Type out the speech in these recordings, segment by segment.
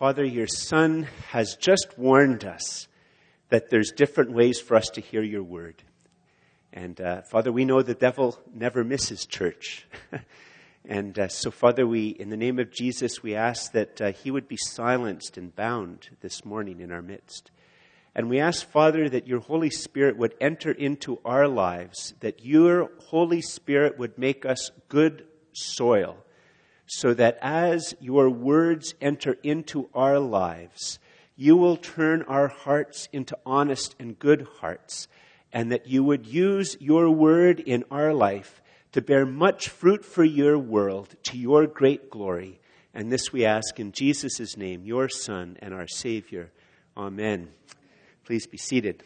Father, your Son has just warned us that there's different ways for us to hear your word. And uh, Father, we know the devil never misses church. and uh, so, Father, we, in the name of Jesus, we ask that uh, he would be silenced and bound this morning in our midst. And we ask, Father, that your Holy Spirit would enter into our lives, that your Holy Spirit would make us good soil so that as your words enter into our lives, you will turn our hearts into honest and good hearts, and that you would use your word in our life to bear much fruit for your world to your great glory. And this we ask in Jesus' name, your Son and our Savior. Amen. Please be seated.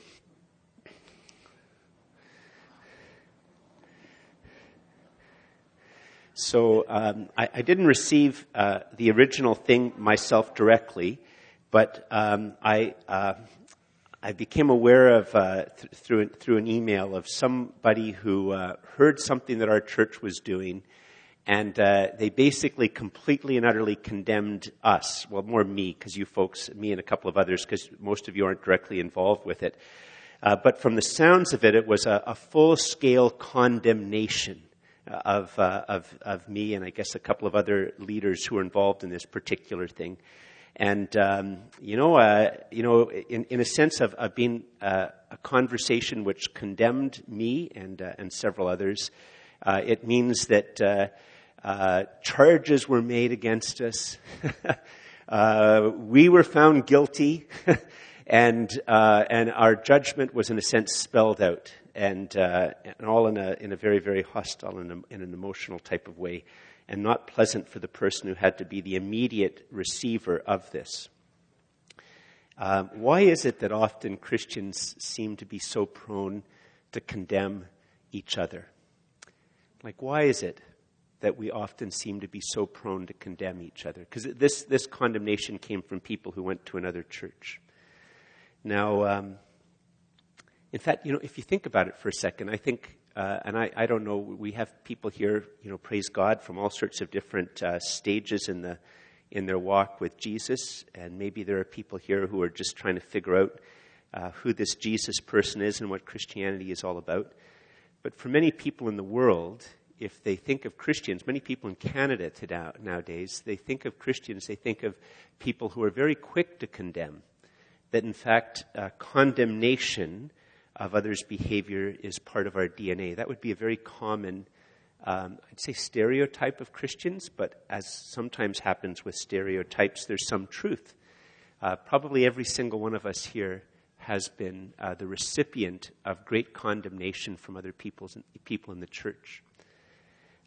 So um, I, I, didn't receive uh, the original thing myself directly, but um, I uh, I became aware of uh, th- through through an email of somebody who uh, heard something that our church was doing, and uh, they basically completely and utterly condemned us. Well, more me, because you folks, me and a couple of others, because most of you aren't directly involved with it. Uh, but from the sounds of it, it was a, a full scale condemnation of, uh, of, of me and I guess a couple of other leaders who are involved in this particular thing. And, um, you know, uh, you know, in, in a sense of, of being uh, a conversation which condemned me and, uh, and several others, uh, it means that uh, charges were made against us. we were found guilty. and, and our judgment was, in a sense, spelled out and, uh, and all in a, in a very, very hostile and in an emotional type of way, and not pleasant for the person who had to be the immediate receiver of this. Um, why is it that often Christians seem to be so prone to condemn each other? Like, why is it that we often seem to be so prone to condemn each other? Because this, this condemnation came from people who went to another church. Now, um, in fact, you know, if you think about it for a second, I think, uh, and I, I, don't know, we have people here, you know, praise God, from all sorts of different uh, stages in the in their walk with Jesus, and maybe there are people here who are just trying to figure out uh, who this Jesus person is and what Christianity is all about. But for many people in the world, if they think of Christians, many people in Canada today, nowadays, they think of Christians, they think of people who are very quick to condemn. That in fact, uh, condemnation of others' behavior is part of our DNA. That would be a very common, um, I'd say, stereotype of Christians, but as sometimes happens with stereotypes, there's some truth. Uh, probably every single one of us here has been uh, the recipient of great condemnation from other people's, people in the church.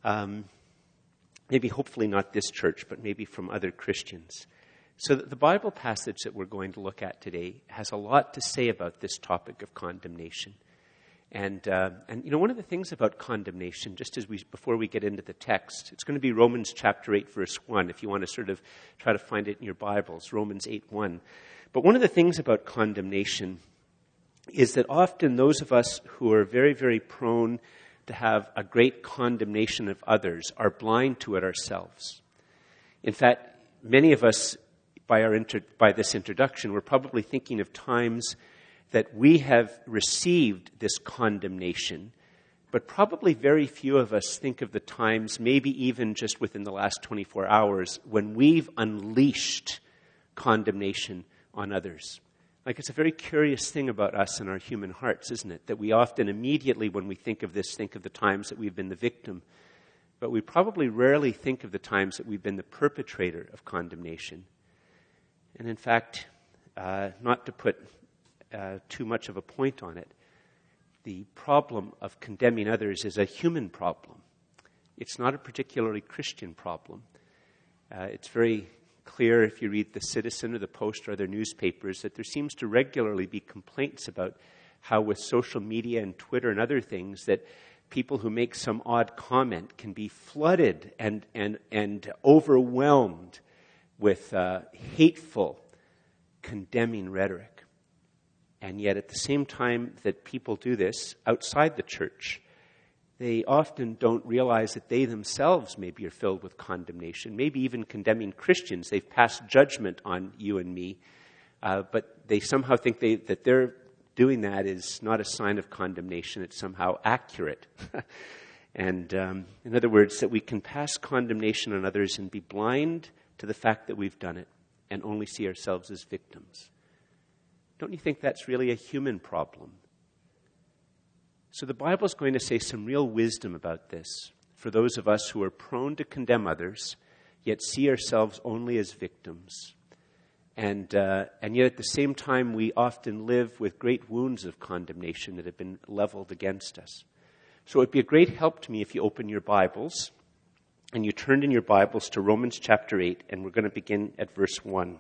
Um, maybe, hopefully, not this church, but maybe from other Christians. So, the Bible passage that we're going to look at today has a lot to say about this topic of condemnation. And, uh, and you know, one of the things about condemnation, just as we, before we get into the text, it's going to be Romans chapter 8, verse 1, if you want to sort of try to find it in your Bibles, Romans 8, 1. But one of the things about condemnation is that often those of us who are very, very prone to have a great condemnation of others are blind to it ourselves. In fact, many of us by, our inter- by this introduction, we're probably thinking of times that we have received this condemnation, but probably very few of us think of the times, maybe even just within the last 24 hours, when we've unleashed condemnation on others. Like, it's a very curious thing about us and our human hearts, isn't it? That we often immediately, when we think of this, think of the times that we've been the victim. But we probably rarely think of the times that we've been the perpetrator of condemnation. And in fact, uh, not to put uh, too much of a point on it, the problem of condemning others is a human problem. It's not a particularly Christian problem. Uh, it's very clear if you read the Citizen or the Post or other newspapers that there seems to regularly be complaints about how, with social media and Twitter and other things, that people who make some odd comment can be flooded and, and, and overwhelmed with uh, hateful, condemning rhetoric. And yet, at the same time that people do this outside the church, they often don't realize that they themselves maybe are filled with condemnation, maybe even condemning Christians. They've passed judgment on you and me, uh, but they somehow think they, that they're doing that is not a sign of condemnation, it's somehow accurate. and um, in other words, that we can pass condemnation on others and be blind to the fact that we've done it and only see ourselves as victims. Don't you think that's really a human problem? So the Bible is going to say some real wisdom about this for those of us who are prone to condemn others, yet see ourselves only as victims. And, uh, and yet at the same time, we often live with great wounds of condemnation that have been leveled against us. So it would be a great help to me if you open your Bibles and you turned in your Bibles to Romans chapter 8, and we're going to begin at verse 1.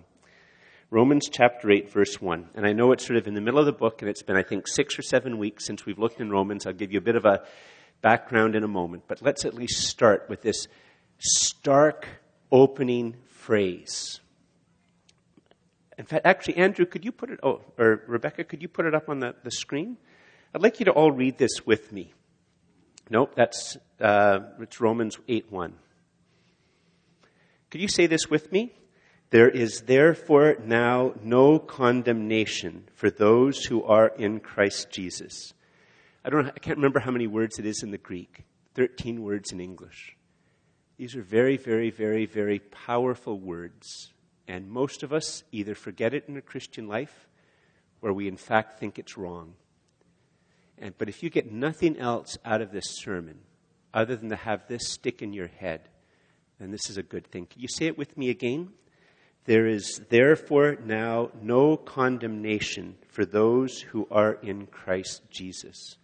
Romans chapter 8, verse 1. And I know it's sort of in the middle of the book, and it's been, I think, six or seven weeks since we've looked in Romans. I'll give you a bit of a background in a moment, but let's at least start with this stark opening phrase. In fact, actually, Andrew, could you put it, oh, or Rebecca, could you put it up on the, the screen? I'd like you to all read this with me. Nope, that's, uh, it's Romans 8 1. Could you say this with me? There is therefore now no condemnation for those who are in Christ Jesus. I don't I can't remember how many words it is in the Greek. 13 words in English. These are very, very, very, very powerful words. And most of us either forget it in a Christian life or we in fact think it's wrong. And, but if you get nothing else out of this sermon other than to have this stick in your head, then this is a good thing. Can you say it with me again? There is therefore now no condemnation for those who are in Christ Jesus.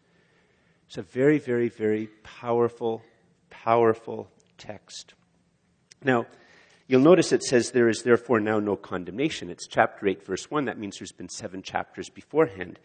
It's a very, very, very powerful, powerful text. Now, you'll notice it says there is therefore now no condemnation. It's chapter 8, verse 1. That means there's been seven chapters beforehand.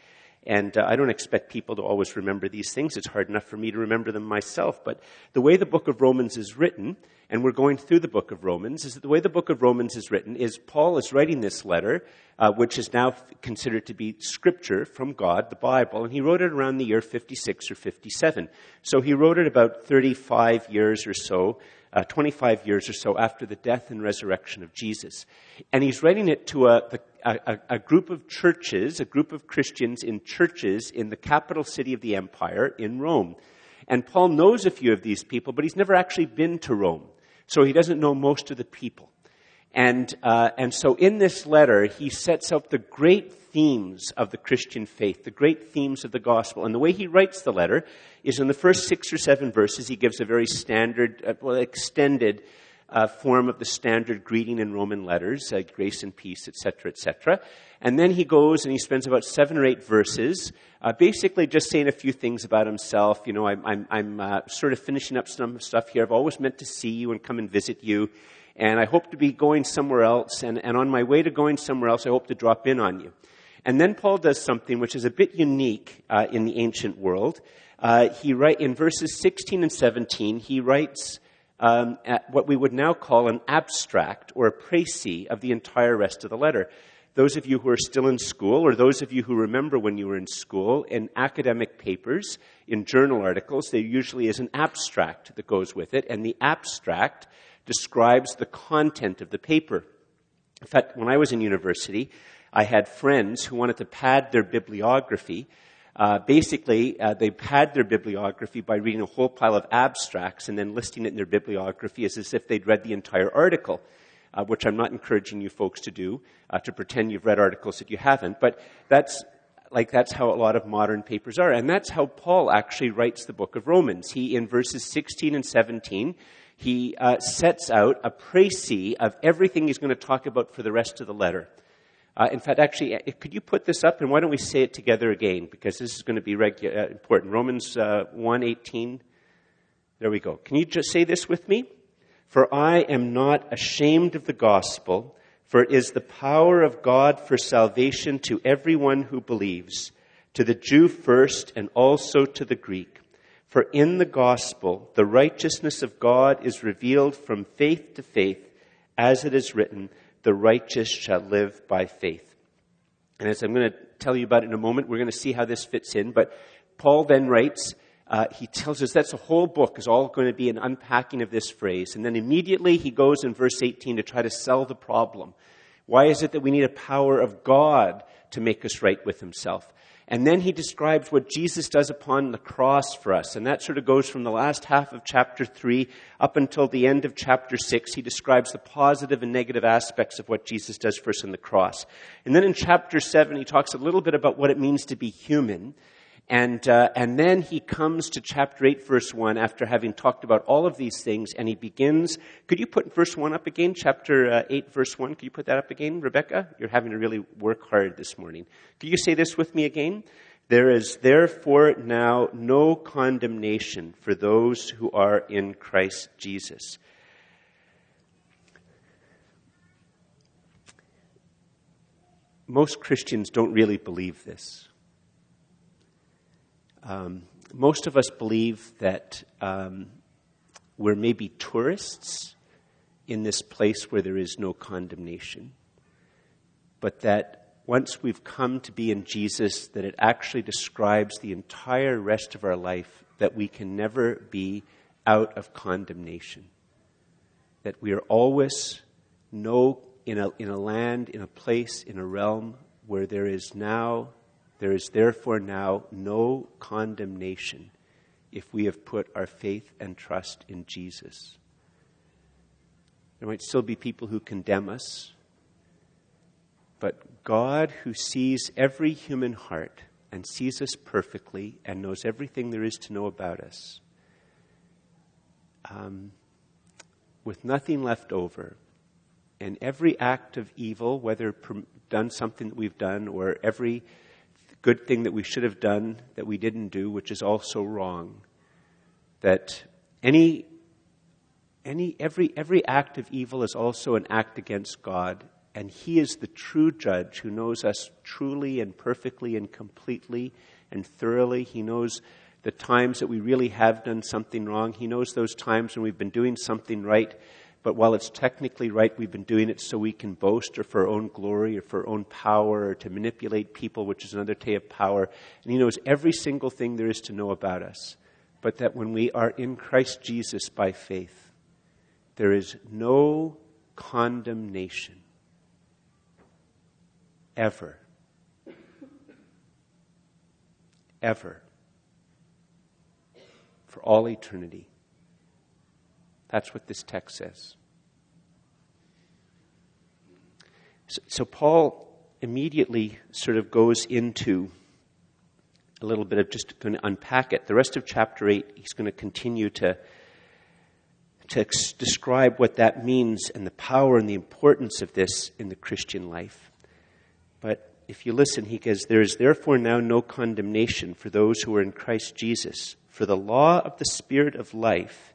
And uh, I don't expect people to always remember these things. It's hard enough for me to remember them myself. But the way the book of Romans is written, and we're going through the book of Romans, is that the way the book of Romans is written is Paul is writing this letter, uh, which is now considered to be scripture from God, the Bible, and he wrote it around the year 56 or 57. So he wrote it about 35 years or so, uh, 25 years or so after the death and resurrection of Jesus. And he's writing it to a, a, a group of churches, a group of Christians in churches in the capital city of the empire, in Rome. And Paul knows a few of these people, but he's never actually been to Rome. So he doesn't know most of the people. And, uh, and so in this letter, he sets out the great themes of the Christian faith, the great themes of the gospel. And the way he writes the letter is in the first six or seven verses, he gives a very standard, uh, well, extended uh, form of the standard greeting in Roman letters, uh, grace and peace, etc., etc. And then he goes and he spends about seven or eight verses, uh, basically just saying a few things about himself. You know, I'm, I'm, I'm uh, sort of finishing up some stuff here. I've always meant to see you and come and visit you. And I hope to be going somewhere else. And, and on my way to going somewhere else, I hope to drop in on you. And then Paul does something which is a bit unique uh, in the ancient world. Uh, he write in verses 16 and 17. He writes um, what we would now call an abstract or a précis of the entire rest of the letter. Those of you who are still in school, or those of you who remember when you were in school, in academic papers, in journal articles, there usually is an abstract that goes with it, and the abstract describes the content of the paper. In fact, when I was in university, I had friends who wanted to pad their bibliography uh, basically, uh, they pad their bibliography by reading a whole pile of abstracts and then listing it in their bibliography as, as if they'd read the entire article, uh, which I'm not encouraging you folks to do, uh, to pretend you've read articles that you haven't. But that's like that's how a lot of modern papers are, and that's how Paul actually writes the book of Romans. He, in verses 16 and 17, he uh, sets out a précis of everything he's going to talk about for the rest of the letter. Uh, in fact, actually, uh, could you put this up and why don't we say it together again? Because this is going to be regu- uh, important. Romans uh, 1.18. There we go. Can you just say this with me? For I am not ashamed of the gospel, for it is the power of God for salvation to everyone who believes, to the Jew first and also to the Greek. For in the gospel, the righteousness of God is revealed from faith to faith, as it is written, the righteous shall live by faith. And as I'm going to tell you about in a moment, we're going to see how this fits in. But Paul then writes uh, he tells us that's the whole book is all going to be an unpacking of this phrase. And then immediately he goes in verse 18 to try to sell the problem. Why is it that we need a power of God to make us right with himself? And then he describes what Jesus does upon the cross for us. And that sort of goes from the last half of chapter 3 up until the end of chapter 6. He describes the positive and negative aspects of what Jesus does for us on the cross. And then in chapter 7, he talks a little bit about what it means to be human. And, uh, and then he comes to chapter 8, verse 1, after having talked about all of these things, and he begins. Could you put verse 1 up again? Chapter uh, 8, verse 1. Could you put that up again, Rebecca? You're having to really work hard this morning. Could you say this with me again? There is therefore now no condemnation for those who are in Christ Jesus. Most Christians don't really believe this. Um, most of us believe that um, we're maybe tourists in this place where there is no condemnation, but that once we've come to be in Jesus, that it actually describes the entire rest of our life that we can never be out of condemnation. That we are always no in a, in a land, in a place, in a realm where there is now there is therefore now no condemnation if we have put our faith and trust in Jesus. There might still be people who condemn us, but God, who sees every human heart and sees us perfectly and knows everything there is to know about us, um, with nothing left over, and every act of evil, whether done something that we've done or every good thing that we should have done that we didn't do, which is also wrong. That any, any, every, every act of evil is also an act against God, and He is the true judge who knows us truly and perfectly and completely and thoroughly. He knows the times that we really have done something wrong. He knows those times when we've been doing something right but while it's technically right, we've been doing it so we can boast or for our own glory or for our own power or to manipulate people, which is another type of power. And He knows every single thing there is to know about us. But that when we are in Christ Jesus by faith, there is no condemnation. Ever. Ever. For all eternity. That's what this text says. So, so, Paul immediately sort of goes into a little bit of just going to unpack it. The rest of chapter 8, he's going to continue to, to ex- describe what that means and the power and the importance of this in the Christian life. But if you listen, he says, There is therefore now no condemnation for those who are in Christ Jesus. For the law of the Spirit of life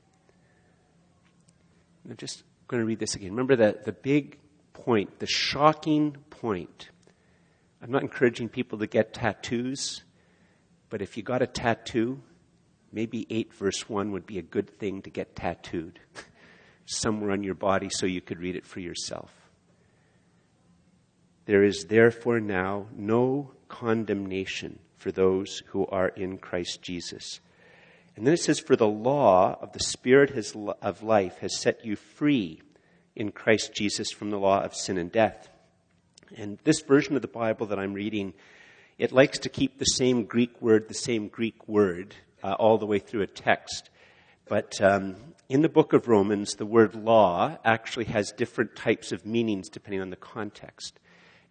I'm just going to read this again. Remember the, the big point, the shocking point. I'm not encouraging people to get tattoos, but if you got a tattoo, maybe 8 verse 1 would be a good thing to get tattooed somewhere on your body so you could read it for yourself. There is therefore now no condemnation for those who are in Christ Jesus. And then it says, For the law of the Spirit of life has set you free in Christ Jesus from the law of sin and death. And this version of the Bible that I'm reading, it likes to keep the same Greek word, the same Greek word, uh, all the way through a text. But um, in the book of Romans, the word law actually has different types of meanings depending on the context.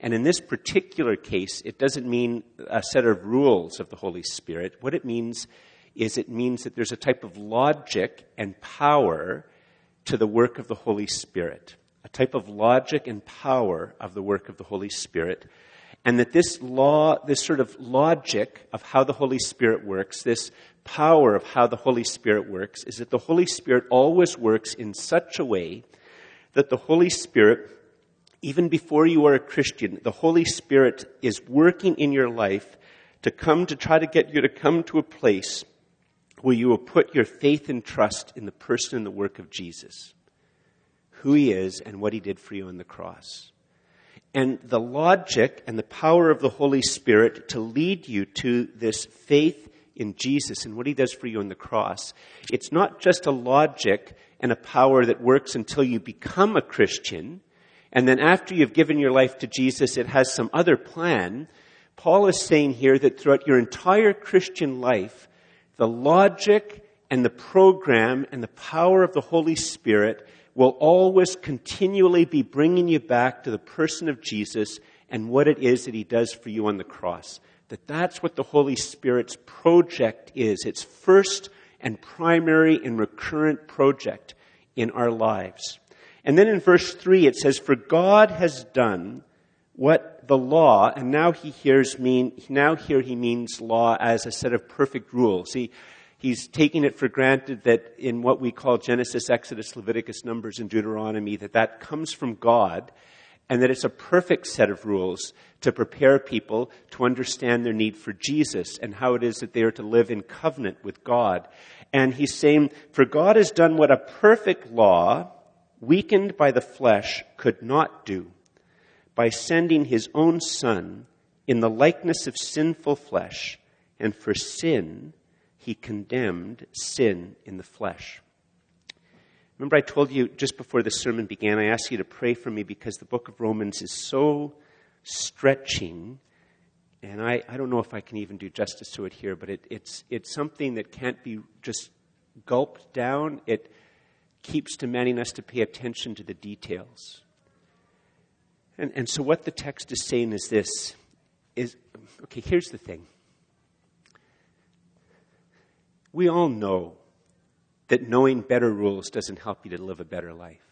And in this particular case, it doesn't mean a set of rules of the Holy Spirit. What it means is it means that there's a type of logic and power to the work of the Holy Spirit. A type of logic and power of the work of the Holy Spirit. And that this law, this sort of logic of how the Holy Spirit works, this power of how the Holy Spirit works, is that the Holy Spirit always works in such a way that the Holy Spirit, even before you are a Christian, the Holy Spirit is working in your life to come to try to get you to come to a place where you will put your faith and trust in the person and the work of Jesus, who he is and what he did for you on the cross. And the logic and the power of the Holy Spirit to lead you to this faith in Jesus and what he does for you on the cross. It's not just a logic and a power that works until you become a Christian, and then after you've given your life to Jesus, it has some other plan. Paul is saying here that throughout your entire Christian life, the logic and the program and the power of the Holy Spirit will always continually be bringing you back to the person of Jesus and what it is that he does for you on the cross. That that's what the Holy Spirit's project is. Its first and primary and recurrent project in our lives. And then in verse 3 it says, For God has done what the law, and now he hears mean, now here he means law as a set of perfect rules. He, he's taking it for granted that in what we call Genesis, Exodus, Leviticus, Numbers, and Deuteronomy, that that comes from God, and that it's a perfect set of rules to prepare people to understand their need for Jesus and how it is that they are to live in covenant with God. And he's saying, for God has done what a perfect law, weakened by the flesh, could not do by sending his own Son in the likeness of sinful flesh, and for sin, he condemned sin in the flesh. Remember, I told you just before the sermon began, I asked you to pray for me because the book of Romans is so stretching, and I, I don't know if I can even do justice to it here, but it, it's, it's something that can't be just gulped down. It keeps demanding us to pay attention to the details. And, and so what the text is saying is this is okay, here's the thing. We all know that knowing better rules doesn't help you to live a better life.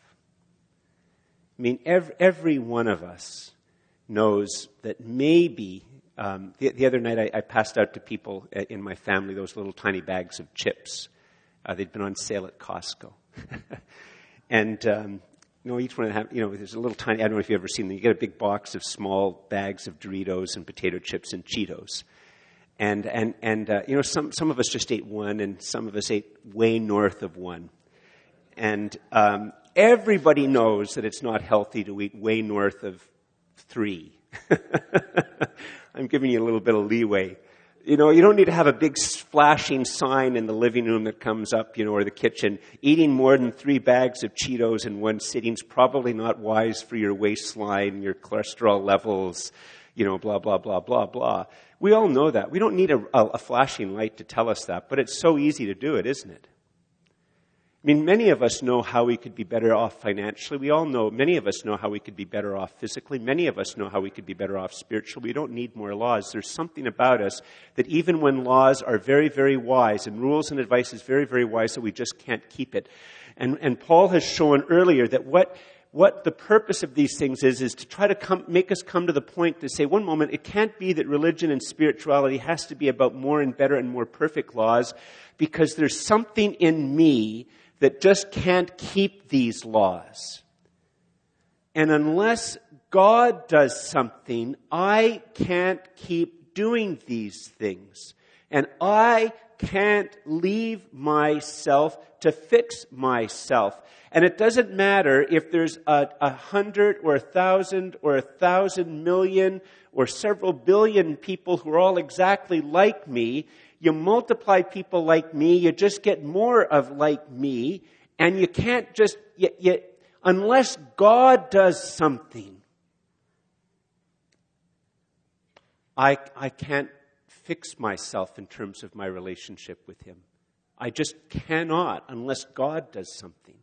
I mean, every, every one of us knows that maybe. Um, the, the, other night, I, I, passed out to people in my family those little tiny bags of chips. Uh, they'd been on sale at Costco. and um, you know, each one have, you know, there's a little tiny, I don't know if you've ever seen them. You get a big box of small bags of Doritos and potato chips and Cheetos. And, and, and uh, you know, some, some of us just ate one and some of us ate way north of one. And um, everybody knows that it's not healthy to eat way north of three. I'm giving you a little bit of leeway you know, you don't need to have a big flashing sign in the living room that comes up, you know, or the kitchen. Eating more than three bags of Cheetos in one sitting is probably not wise for your waistline, your cholesterol levels, you know, blah, blah, blah, blah, blah. We all know that. We don't need a, a, a flashing light to tell us that, but it's so easy to do it, isn't it? I mean, many of us know how we could be better off financially. We all know, many of us know how we could be better off physically. Many of us know how we could be better off spiritually. We don't need more laws. There's something about us that even when laws are very, very wise and rules and advice is very, very wise, that we just can't keep it. And, and Paul has shown earlier that what, what the purpose of these things is, is to try to come, make us come to the point to say, one moment, it can't be that religion and spirituality has to be about more and better and more perfect laws because there's something in me that just can't keep these laws. And unless God does something, I can't keep doing these things. And I can't leave myself to fix myself. And it doesn't matter if there's a, a, hundred or a thousand or a thousand million or several billion people who are all exactly like me you multiply people like me, you just get more of like me, and you can't just, you, you, unless God does something, I, I can't fix myself in terms of my relationship with Him. I just cannot unless God does something.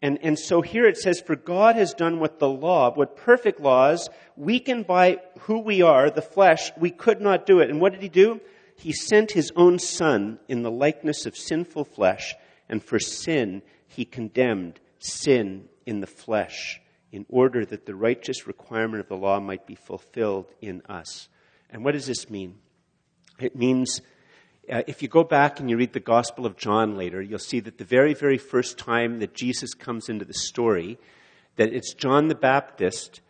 And, and so here it says, For God has done what the law, what perfect laws, weakened by who we are, the flesh, we could not do it. And what did He do? He sent his own son in the likeness of sinful flesh, and for sin he condemned sin in the flesh in order that the righteous requirement of the law might be fulfilled in us. And what does this mean? It means uh, if you go back and you read the Gospel of John later, you'll see that the very, very first time that Jesus comes into the story, that it's John the Baptist,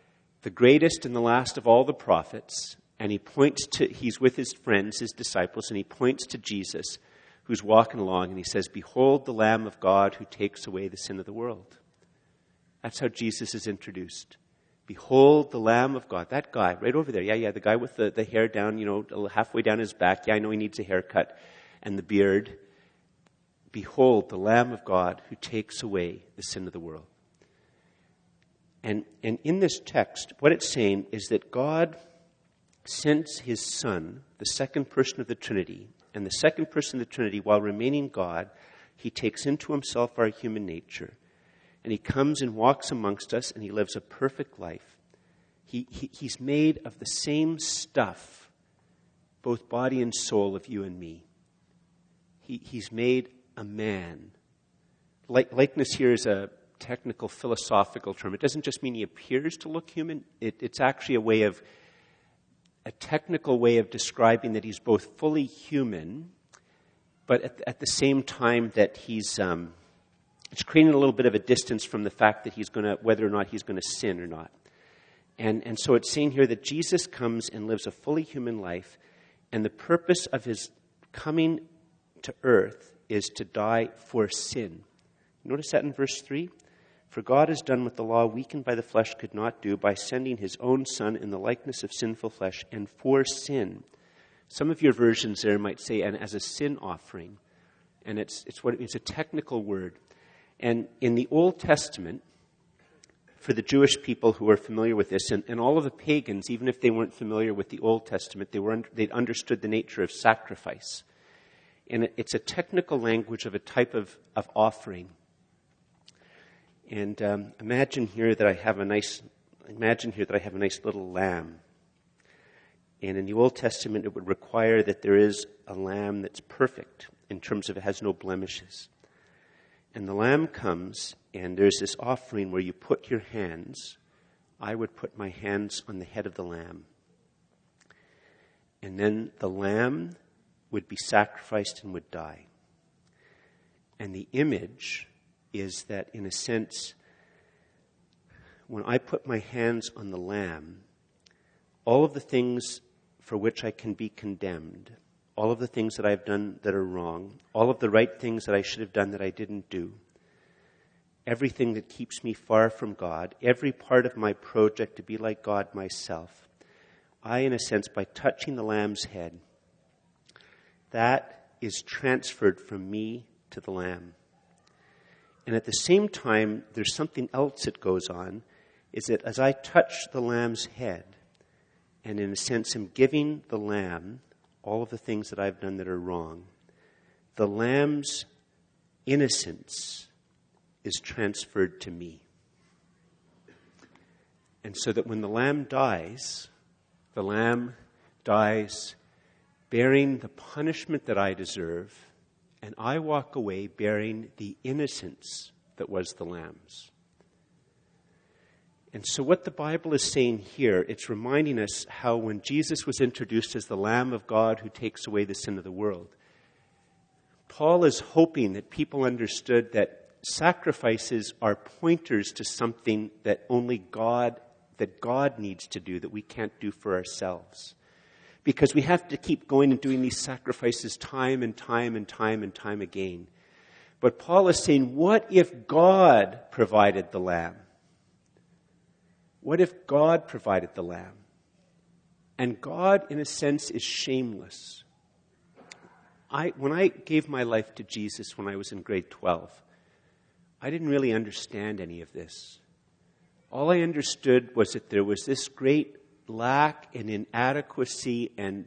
the greatest and the last of all the prophets, and he points to, he's with his friends, his disciples, and he points to Jesus, who's walking along, and he says, Behold the Lamb of God who takes away the sin of the world. That's how Jesus is introduced. Behold the Lamb of God. That guy right over there. Yeah, yeah, the guy with the, the hair down, you know, halfway down his back. Yeah, I know he needs a haircut and the beard. Behold the Lamb of God who takes away the sin of the world. And, and in this text, what it's saying is that God sends his Son, the second person of the Trinity, and the second person of the Trinity, while remaining God, he takes into himself our human nature and he comes and walks amongst us and he lives a perfect life. He, he, he's made of the same stuff, both body and soul, of you and me. He, he's made a man. Like, likeness here is a technical philosophical term. It doesn't just mean he appears to look human, it, it's actually a way of, a technical way of describing that he's both fully human, but at, at the same time that he's. Um, it's creating a little bit of a distance from the fact that he's going to, whether or not he's going to sin or not. And, and so it's saying here that Jesus comes and lives a fully human life, and the purpose of his coming to earth is to die for sin. Notice that in verse 3? For God has done what the law, weakened by the flesh, could not do by sending his own Son in the likeness of sinful flesh and for sin. Some of your versions there might say, and as a sin offering. And it's, it's, what, it's a technical word. And in the Old Testament, for the Jewish people who are familiar with this, and, and all of the pagans, even if they weren't familiar with the Old Testament, they were they'd understood the nature of sacrifice. And it, it's a technical language of a type of, of offering. And um, imagine here that I have a nice, imagine here that I have a nice little lamb. And in the Old Testament, it would require that there is a lamb that's perfect in terms of it has no blemishes. And the lamb comes, and there's this offering where you put your hands. I would put my hands on the head of the lamb. And then the lamb would be sacrificed and would die. And the image is that, in a sense, when I put my hands on the lamb, all of the things for which I can be condemned all of the things that I've done that are wrong, all of the right things that I should have done that I didn't do, everything that keeps me far from God, every part of my project to be like God myself, I, in a sense, by touching the Lamb's head, that is transferred from me to the Lamb. And at the same time, there's something else that goes on, is that as I touch the Lamb's head, and in a sense am giving the Lamb all of the things that I've done that are wrong, the lamb's innocence is transferred to me. And so that when the lamb dies, the lamb dies bearing the punishment that I deserve, and I walk away bearing the innocence that was the lamb's. And so, what the Bible is saying here, it's reminding us how when Jesus was introduced as the Lamb of God who takes away the sin of the world, Paul is hoping that people understood that sacrifices are pointers to something that only God, that God needs to do, that we can't do for ourselves. Because we have to keep going and doing these sacrifices time and time and time and time again. But Paul is saying, what if God provided the lamb? What if God provided the lamb? And God, in a sense, is shameless. I, when I gave my life to Jesus when I was in grade 12, I didn't really understand any of this. All I understood was that there was this great lack and inadequacy and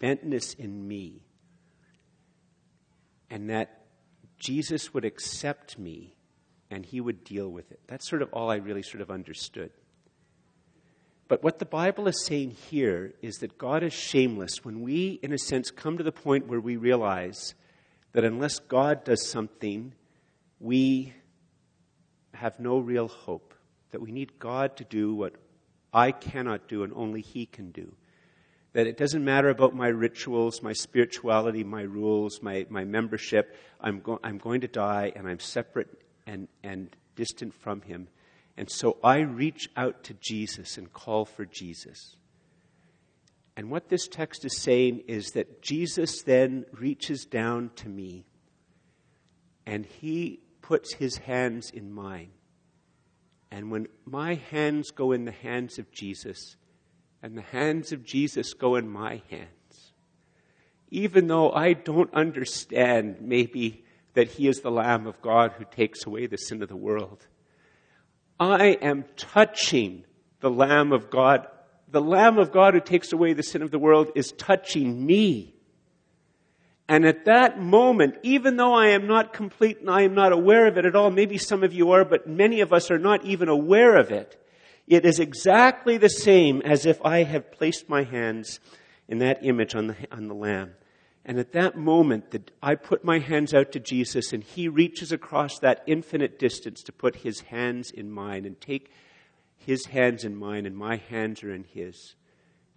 bentness in me, and that Jesus would accept me and he would deal with it. That's sort of all I really sort of understood. But what the Bible is saying here is that God is shameless when we, in a sense, come to the point where we realize that unless God does something, we have no real hope. that we need God to do what I cannot do and only He can do. That it doesn't matter about my rituals, my spirituality, my rules, my, my membership. I'm, go- I'm going to die and I'm separate and, and distant from Him. And so I reach out to Jesus and call for Jesus. And what this text is saying is that Jesus then reaches down to me and he puts his hands in mine. And when my hands go in the hands of Jesus, and the hands of Jesus go in my hands, even though I don't understand maybe that he is the Lamb of God who takes away the sin of the world, I am touching the Lamb of God the Lamb of God who takes away the sin of the world is touching me. And at that moment, even though I am not complete and I am not aware of it at all, maybe some of you are, but many of us are not even aware of it, it is exactly the same as if I have placed my hands in that image on the, on the Lamb. And at that moment, that I put my hands out to Jesus and He reaches across that infinite distance to put His hands in mine and take his hands in mine and my hands are in his,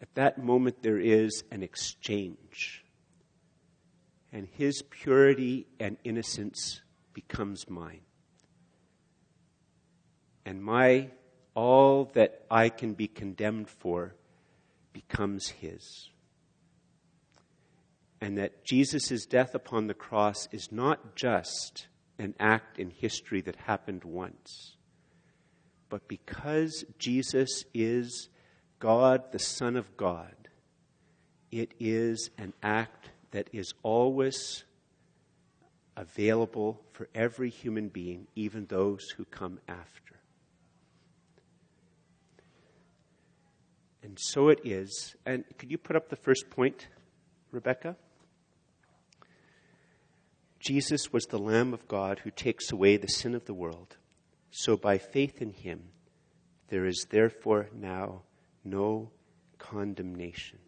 at that moment there is an exchange. And his purity and innocence becomes mine. And my all that I can be condemned for becomes his. And that Jesus' death upon the cross is not just an act in history that happened once but because Jesus is God, the Son of God, it is an act that is always available for every human being, even those who come after. And so it is. And could you put up the first point, Rebecca? Jesus was the Lamb of God who takes away the sin of the world. So by faith in him, there is therefore now no condemnation.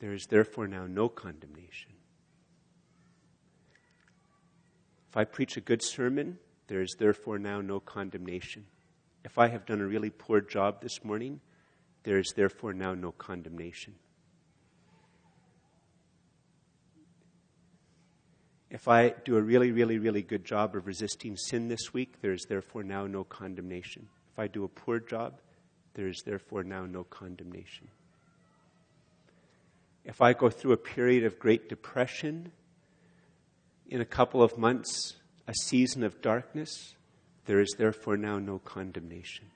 There is therefore now no condemnation. If I preach a good sermon, there is therefore now no condemnation. If I have done a really poor job this morning, there is therefore now no condemnation. If I do a really, really, really good job of resisting sin this week, there is therefore now no condemnation. If I do a poor job, there is therefore now no condemnation. If I go through a period of great depression, in a couple of months, a season of darkness, there is therefore now no condemnation.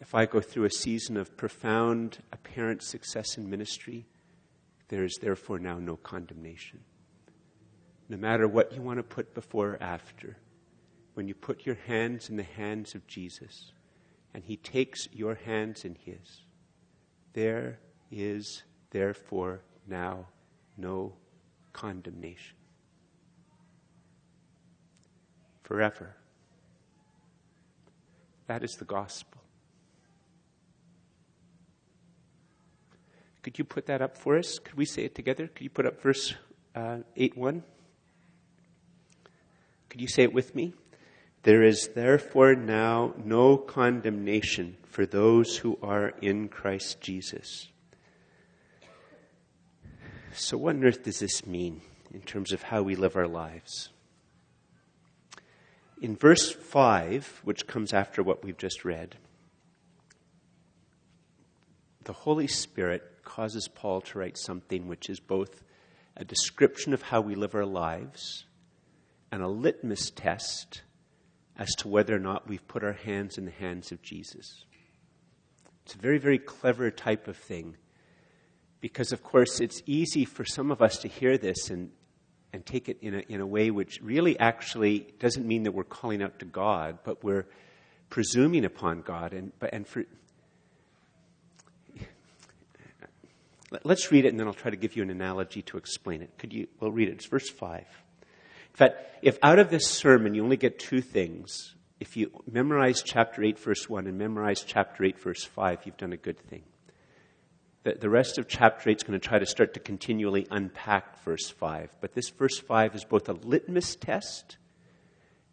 If I go through a season of profound apparent success in ministry, there is therefore now no condemnation no matter what you want to put before or after, when you put your hands in the hands of Jesus and He takes your hands in His, there is therefore now no condemnation. Forever. That is the gospel. Could you put that up for us? Could we say it together? Could you put up verse uh, 8 1? Could you say it with me? There is therefore now no condemnation for those who are in Christ Jesus. So, what on earth does this mean in terms of how we live our lives? In verse 5, which comes after what we've just read, the Holy Spirit causes Paul to write something which is both a description of how we live our lives and a litmus test as to whether or not we've put our hands in the hands of Jesus. It's a very, very clever type of thing because, of course, it's easy for some of us to hear this and, and take it in a, in a way which really actually doesn't mean that we're calling out to God, but we're presuming upon God. And, but, and for, let's read it and then I'll try to give you an analogy to explain it. Could you, we'll read it. It's verse 5. In fact, if out of this sermon you only get two things, if you memorize chapter 8, verse 1, and memorize chapter 8, verse 5, you've done a good thing. The, the rest of chapter 8 is going to try to start to continually unpack verse 5. But this verse 5 is both a litmus test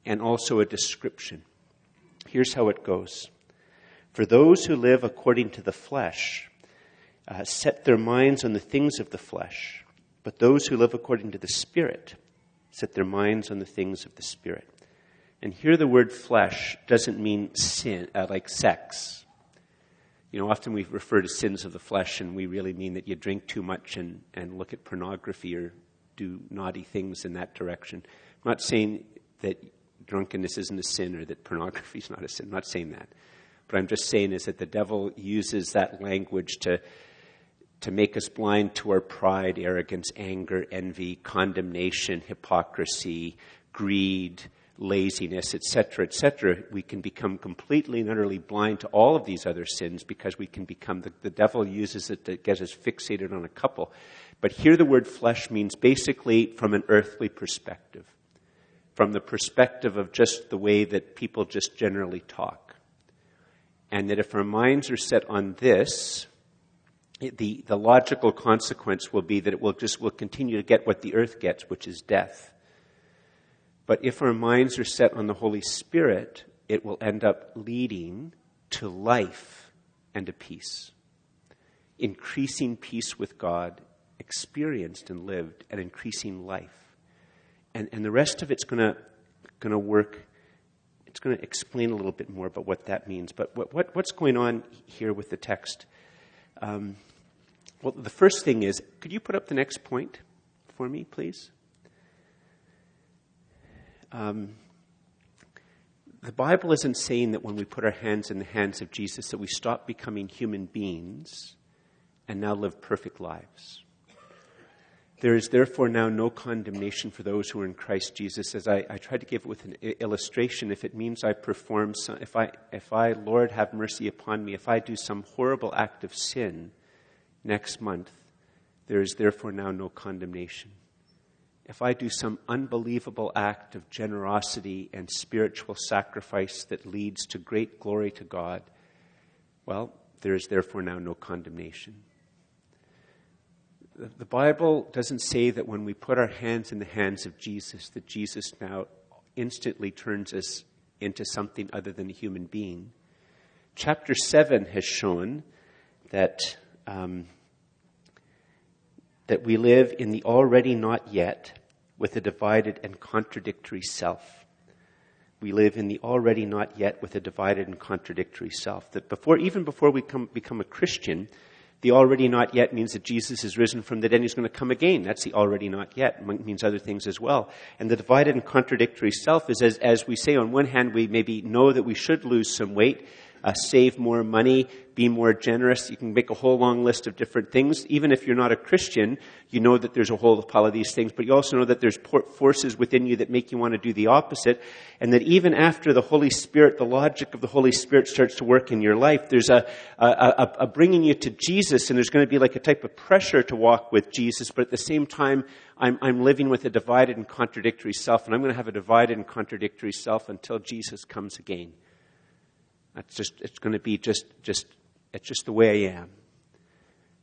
and also a description. Here's how it goes For those who live according to the flesh uh, set their minds on the things of the flesh, but those who live according to the Spirit set their minds on the things of the Spirit. And here the word flesh doesn't mean sin, uh, like sex. You know, often we refer to sins of the flesh and we really mean that you drink too much and, and look at pornography or do naughty things in that direction. I'm not saying that drunkenness isn't a sin or that pornography is not a sin. I'm not saying that. But I'm just saying is that the devil uses that language to, to make us blind to our pride, arrogance, anger, envy, condemnation, hypocrisy, greed, laziness, etc., etc., we can become completely and utterly blind to all of these other sins because we can become, the, the devil uses it to get us fixated on a couple. But here the word flesh means basically from an earthly perspective, from the perspective of just the way that people just generally talk. And that if our minds are set on this, the, the logical consequence will be that it will just will continue to get what the earth gets, which is death. But if our minds are set on the Holy Spirit, it will end up leading to life and to peace. Increasing peace with God, experienced and lived, and increasing life. And, and the rest of it's going to work. It's going to explain a little bit more about what that means. But what, what, what's going on here with the text? Um, well, the first thing is could you put up the next point for me, please? Um, the Bible isn't saying that when we put our hands in the hands of Jesus that we stop becoming human beings and now live perfect lives. There is therefore now no condemnation for those who are in Christ Jesus. As I, I tried to give it with an illustration, if it means I perform, some, if I, if I, Lord, have mercy upon me, if I do some horrible act of sin next month, there is therefore now no condemnation if I do some unbelievable act of generosity and spiritual sacrifice that leads to great glory to God, well, there is therefore now no condemnation. The Bible doesn't say that when we put our hands in the hands of Jesus, that Jesus now instantly turns us into something other than a human being. Chapter 7 has shown that. Um, that we live in the already not yet with a divided and contradictory self. We live in the already not yet with a divided and contradictory self. That before, even before we come, become a Christian, the already not yet means that Jesus is risen from the dead and he's going to come again. That's the already not yet. It means other things as well. And the divided and contradictory self is as, as we say, on one hand, we maybe know that we should lose some weight, uh, save more money, be more generous. You can make a whole long list of different things. Even if you're not a Christian, you know that there's a whole pile of these things, but you also know that there's forces within you that make you want to do the opposite. And that even after the Holy Spirit, the logic of the Holy Spirit starts to work in your life, there's a, a, a, a bringing you to Jesus, and there's going to be like a type of pressure to walk with Jesus, but at the same time, I'm, I'm living with a divided and contradictory self, and I'm going to have a divided and contradictory self until Jesus comes again. That's just, it's going to be just, just, it's just the way I am.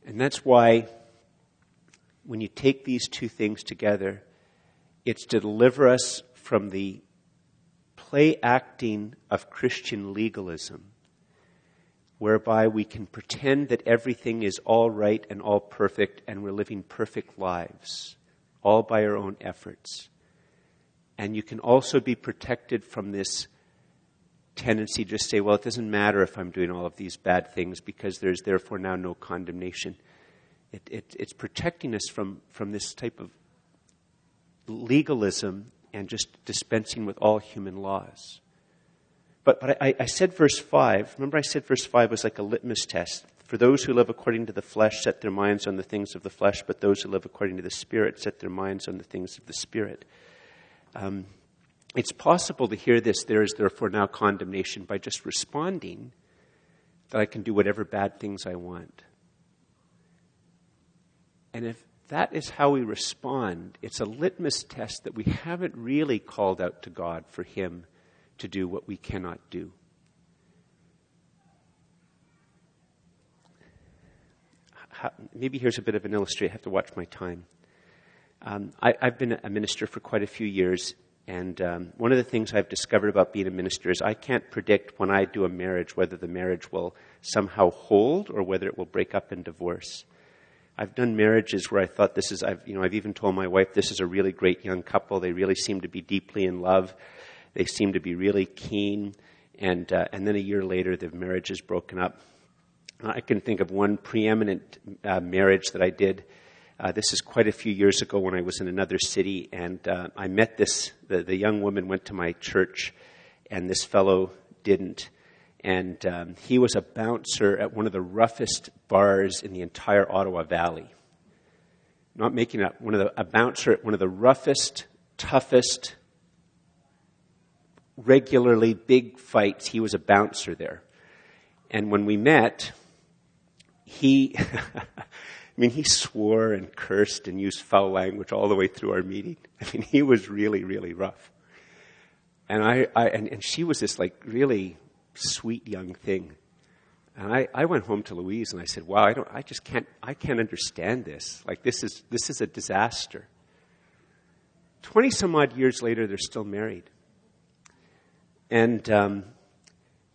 And that's why when you take these two things together, it's to deliver us from the play acting of Christian legalism, whereby we can pretend that everything is all right and all perfect and we're living perfect lives, all by our own efforts. And you can also be protected from this tendency to just say, well, it doesn't matter if I'm doing all of these bad things because there's therefore now no condemnation. It, it, it's protecting us from, from this type of legalism and just dispensing with all human laws. But, but I, I said verse 5. Remember, I said verse 5 was like a litmus test. For those who live according to the flesh set their minds on the things of the flesh, but those who live according to the Spirit set their minds on the things of the Spirit. Um, it's possible to hear this, there is therefore now condemnation, by just responding that I can do whatever bad things I want. And if that is how we respond, it's a litmus test that we haven't really called out to God for Him to do what we cannot do. maybe here's a bit of an illustration. I have to watch my time. Um, I, have been a minister for quite a few years, and um, one of the things I've discovered about being a minister is I can't predict when I do a marriage whether the marriage will somehow hold or whether it will break up in divorce. I've done marriages where I thought this is, I've, you know, I've even told my wife this is a really great young couple. They really seem to be deeply in love. They seem to be really keen. And, uh, and then a year later, the marriage is broken up. I can think of one preeminent uh, marriage that I did. Uh, this is quite a few years ago when I was in another city, and uh, I met this. The, the, young woman went to my church, and this fellow didn't and um, he was a bouncer at one of the roughest bars in the entire Ottawa Valley. Not making up one of the a bouncer at one of the roughest, toughest, regularly big fights. He was a bouncer there, and when we met, he. I mean, he swore and cursed and used foul language all the way through our meeting. I mean, he was really, really rough. And I, I and, and she was this like really sweet young thing. And I, I went home to Louise and I said, wow, I, don't, I just can't, I can't understand this. Like, this is, this is a disaster. 20 some odd years later, they're still married. And um,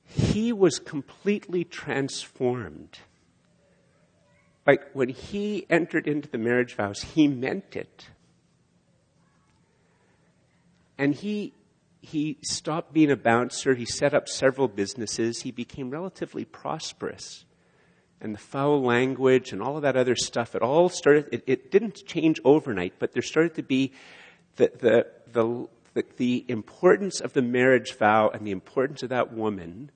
he was completely transformed. Like, when he entered into the marriage vows, he meant it. And he he stopped being a bouncer. He set up several businesses. He became relatively prosperous. And the foul language and all of that other stuff, it all started, it, it didn't change overnight, but there started to be the, the, the, the, the importance of the marriage vow and the importance of that woman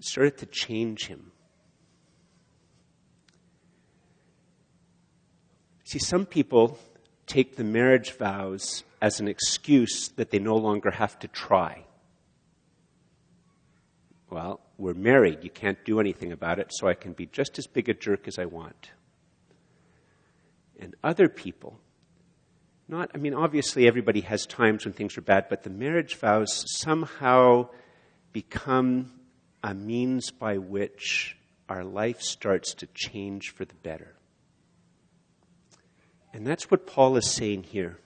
started to change him. See, some people take the marriage vows as an excuse that they no longer have to try. Well, we're married. You can't do anything about it, so I can be just as big a jerk as I want. And other people, not, I mean, obviously everybody has times when things are bad, but the marriage vows somehow become a means by which our life starts to change for the better. And that's what Paul is saying here.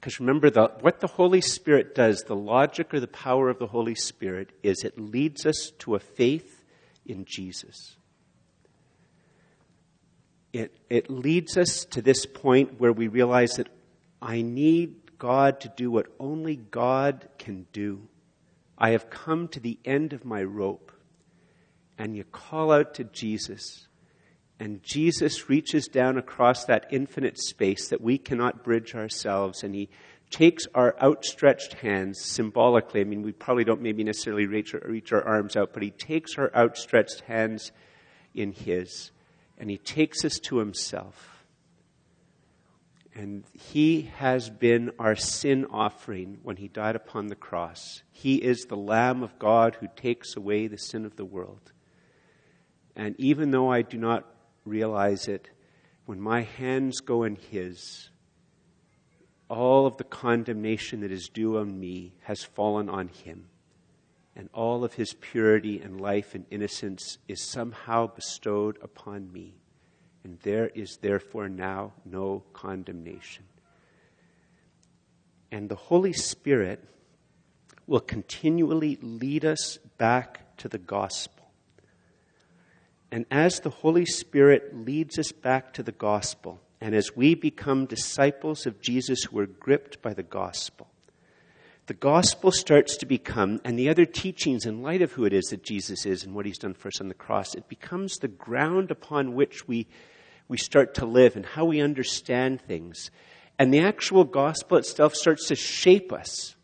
Because remember, the, what the Holy Spirit does, the logic or the power of the Holy Spirit, is it leads us to a faith in Jesus. It, it leads us to this point where we realize that I need God to do what only God can do. I have come to the end of my rope. And you call out to Jesus. And Jesus reaches down across that infinite space that we cannot bridge ourselves, and he takes our outstretched hands symbolically. I mean, we probably don't maybe necessarily reach our, reach our arms out, but he takes our outstretched hands in his, and he takes us to himself. And he has been our sin offering when he died upon the cross. He is the Lamb of God who takes away the sin of the world. And even though I do not realize it, when my hands go in His, all of the condemnation that is due on me has fallen on Him. And all of His purity and life and innocence is somehow bestowed upon me. And there is therefore now no condemnation. And the Holy Spirit will continually lead us back to the gospel and as the Holy Spirit leads us back to the gospel, and as we become disciples of Jesus who are gripped by the gospel, the gospel starts to become, and the other teachings in light of who it is that Jesus is and what he's done for us on the cross, it becomes the ground upon which we, we start to live and how we understand things. And the actual gospel itself starts to shape us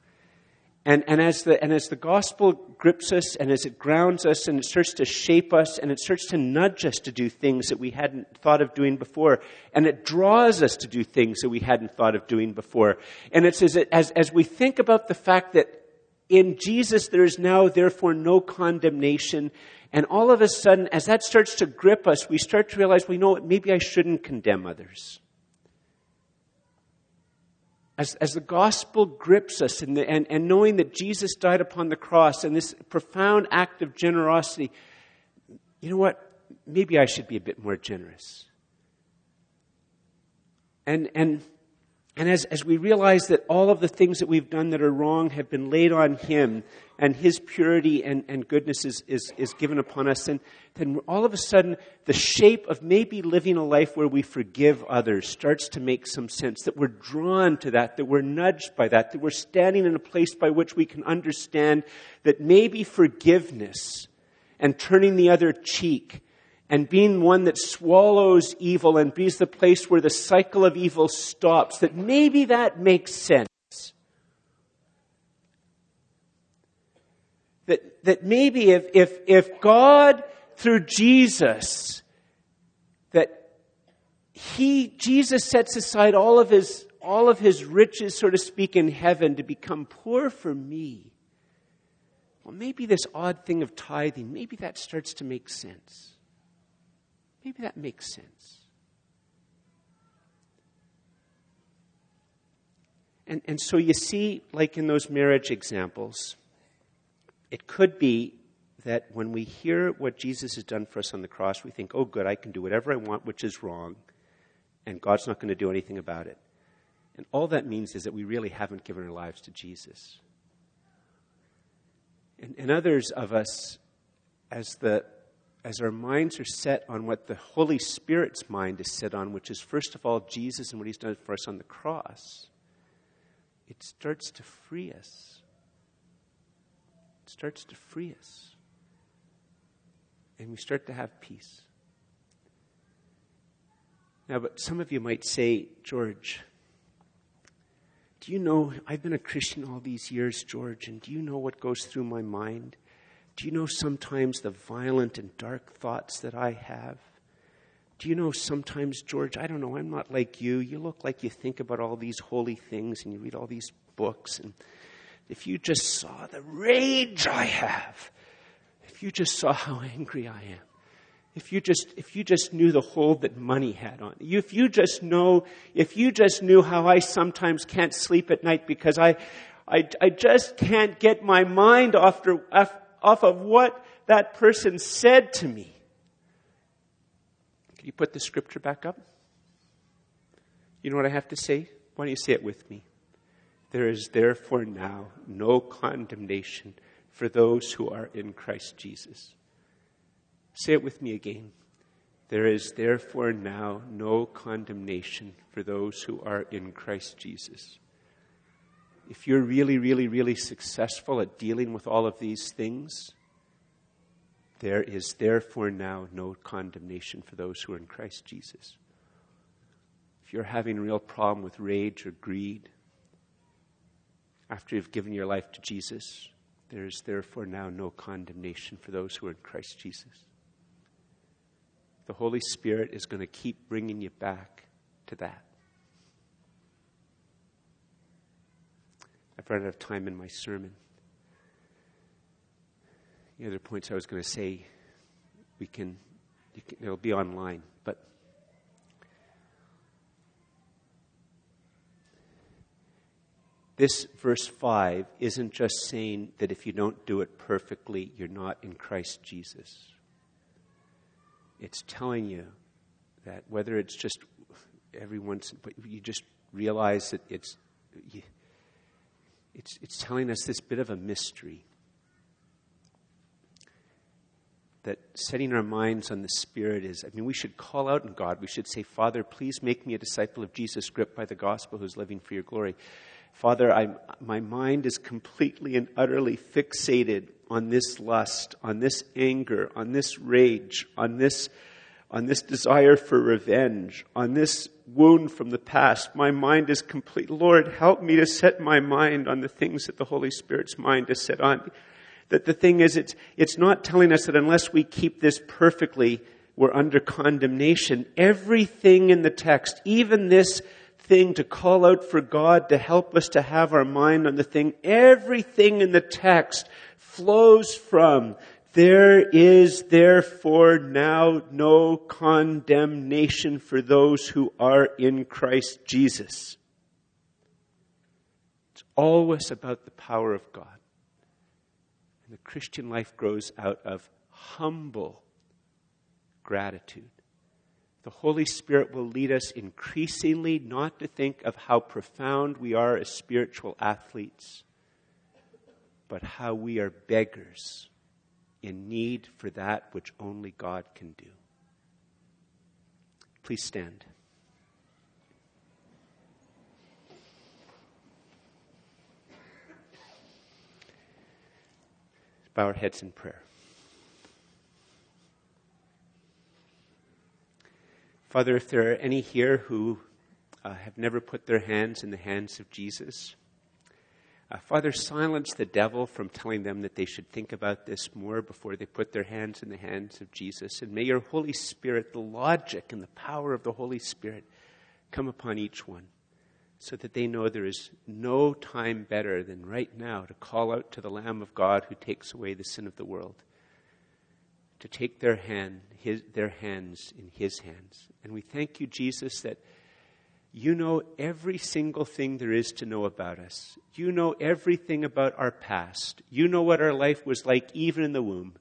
and, and, as the, and as the gospel grips us and as it grounds us and it starts to shape us and it starts to nudge us to do things that we hadn't thought of doing before, and it draws us to do things that we hadn't thought of doing before. And it's as, as, as we think about the fact that in Jesus there is now therefore no condemnation, and all of a sudden, as that starts to grip us, we start to realize, we know what, maybe I shouldn't condemn others as, as the gospel grips us and, the, and, and knowing that Jesus died upon the cross and this profound act of generosity, you know what? maybe I should be a bit more generous. And, and, and as, as we realize that all of the things that we've done that are wrong have been laid on Him, and His purity and, and goodness is, is, is given upon us, then, then all of a sudden the shape of maybe living a life where we forgive others starts to make some sense. That we're drawn to that, that we're nudged by that, that we're standing in a place by which we can understand that maybe forgiveness and turning the other cheek and being one that swallows evil and be the place where the cycle of evil stops, that maybe that makes sense. That, that maybe if, if, if God, through Jesus, that he, Jesus sets aside all of his, all of his riches, so to speak, in heaven to become poor for me. Well, maybe this odd thing of tithing, maybe that starts to make sense. Maybe that makes sense. And, and so you see, like in those marriage examples, it could be that when we hear what Jesus has done for us on the cross, we think, oh, good, I can do whatever I want, which is wrong, and God's not going to do anything about it. And all that means is that we really haven't given our lives to Jesus. And, and others of us, as the as our minds are set on what the Holy Spirit's mind is set on, which is first of all Jesus and what He's done for us on the cross, it starts to free us. Starts to free us. And we start to have peace. Now, but some of you might say, George, do you know, I've been a Christian all these years, George, and do you know what goes through my mind? Do you know sometimes the violent and dark thoughts that I have? Do you know sometimes, George, I don't know, I'm not like you. You look like you think about all these holy things and you read all these books. And if you just saw the rage I have, if you just saw how angry I am, if you just if you just knew the hold that money had on you if you just know if you just knew how i sometimes can't sleep at night because i i, I just can't get my mind off, off off of what that person said to me. Can you put the scripture back up? You know what I have to say? Why don't you say it with me? There is therefore now no condemnation for those who are in Christ Jesus. Say it with me again. There is therefore now no condemnation for those who are in Christ Jesus if you're really, really, really successful at dealing with all of these things, there is therefore now no condemnation for those who are in Christ Jesus. If you're having a real problem with rage or greed, after you've given your life to Jesus, there is therefore now no condemnation for those who are in Christ Jesus. The Holy Spirit is going to keep bringing you back to that. I've run out of time in my sermon. The other points I was going to say, we can, can it'll be online, but this verse 5 isn't just saying that if you don't do it perfectly, you're not in Christ Jesus. It's telling you that whether it's just every once, but you just realize that it's, it's, it's telling us this bit of a mystery. That setting our minds on the Spirit is, I mean, we should call out in God. We should say, Father, please make me a disciple of Jesus, gripped by the gospel, who's living for your glory. Father, I, my mind is completely and utterly fixated on this lust, on this anger, on this rage, on this on this desire for revenge, on this wound from the past. My mind is complete. Lord, help me to set my mind on the things that the Holy Spirit's mind is set on. That the thing is, it's, it's not telling us that unless we keep this perfectly, we're under condemnation. Everything in the text, even this thing to call out for God to help us to have our mind on the thing, everything in the text flows from there is therefore now no condemnation for those who are in Christ Jesus. It's always about the power of God. And the Christian life grows out of humble, gratitude. The Holy Spirit will lead us increasingly not to think of how profound we are as spiritual athletes, but how we are beggars in need for that which only God can do. Please stand. Bow our heads in prayer. Father, if there are any here who uh, have never put their hands in the hands of Jesus, uh, Father, silence the devil from telling them that they should think about this more before they put their hands in the hands of Jesus. And may your Holy Spirit, the logic and the power of the Holy Spirit, come upon each one so that they know there is no time better than right now to call out to the Lamb of God who takes away the sin of the world, to take their hand, his, their hands in His hands. And we thank you, Jesus, that you know every single thing there is to know about us. You know everything about our past. You know what our life was like even in the womb.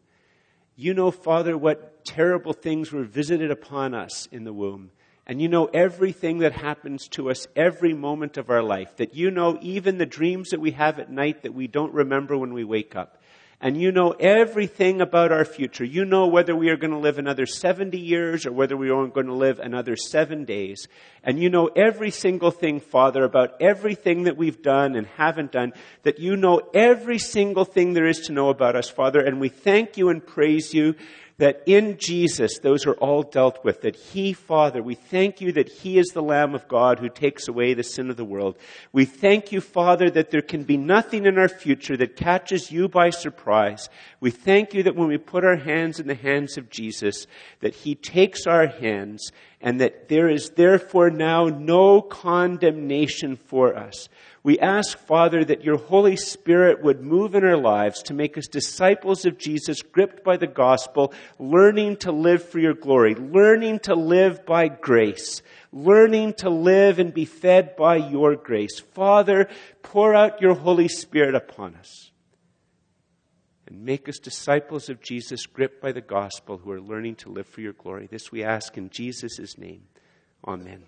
You know, Father, what terrible things were visited upon us in the womb. And you know everything that happens to us every moment of our life. That you know even the dreams that we have at night that we don't remember when we wake up. And you know everything about our future. You know whether we are going to live another 70 years or whether we aren't going to live another seven days. And you know every single thing, Father, about everything that we've done and haven't done. That you know every single thing there is to know about us, Father. And we thank you and praise you that in Jesus, those are all dealt with. That He, Father, we thank you that He is the Lamb of God who takes away the sin of the world. We thank you, Father, that there can be nothing in our future that catches you by surprise. We thank you that when we put our hands in the hands of Jesus, that He takes our hands and that there is therefore now no condemnation for us. We ask, Father, that your Holy Spirit would move in our lives to make us disciples of Jesus, gripped by the gospel, learning to live for your glory, learning to live by grace, learning to live and be fed by your grace. Father, pour out your Holy Spirit upon us and make us disciples of Jesus, gripped by the gospel, who are learning to live for your glory. This we ask in Jesus' name. Amen.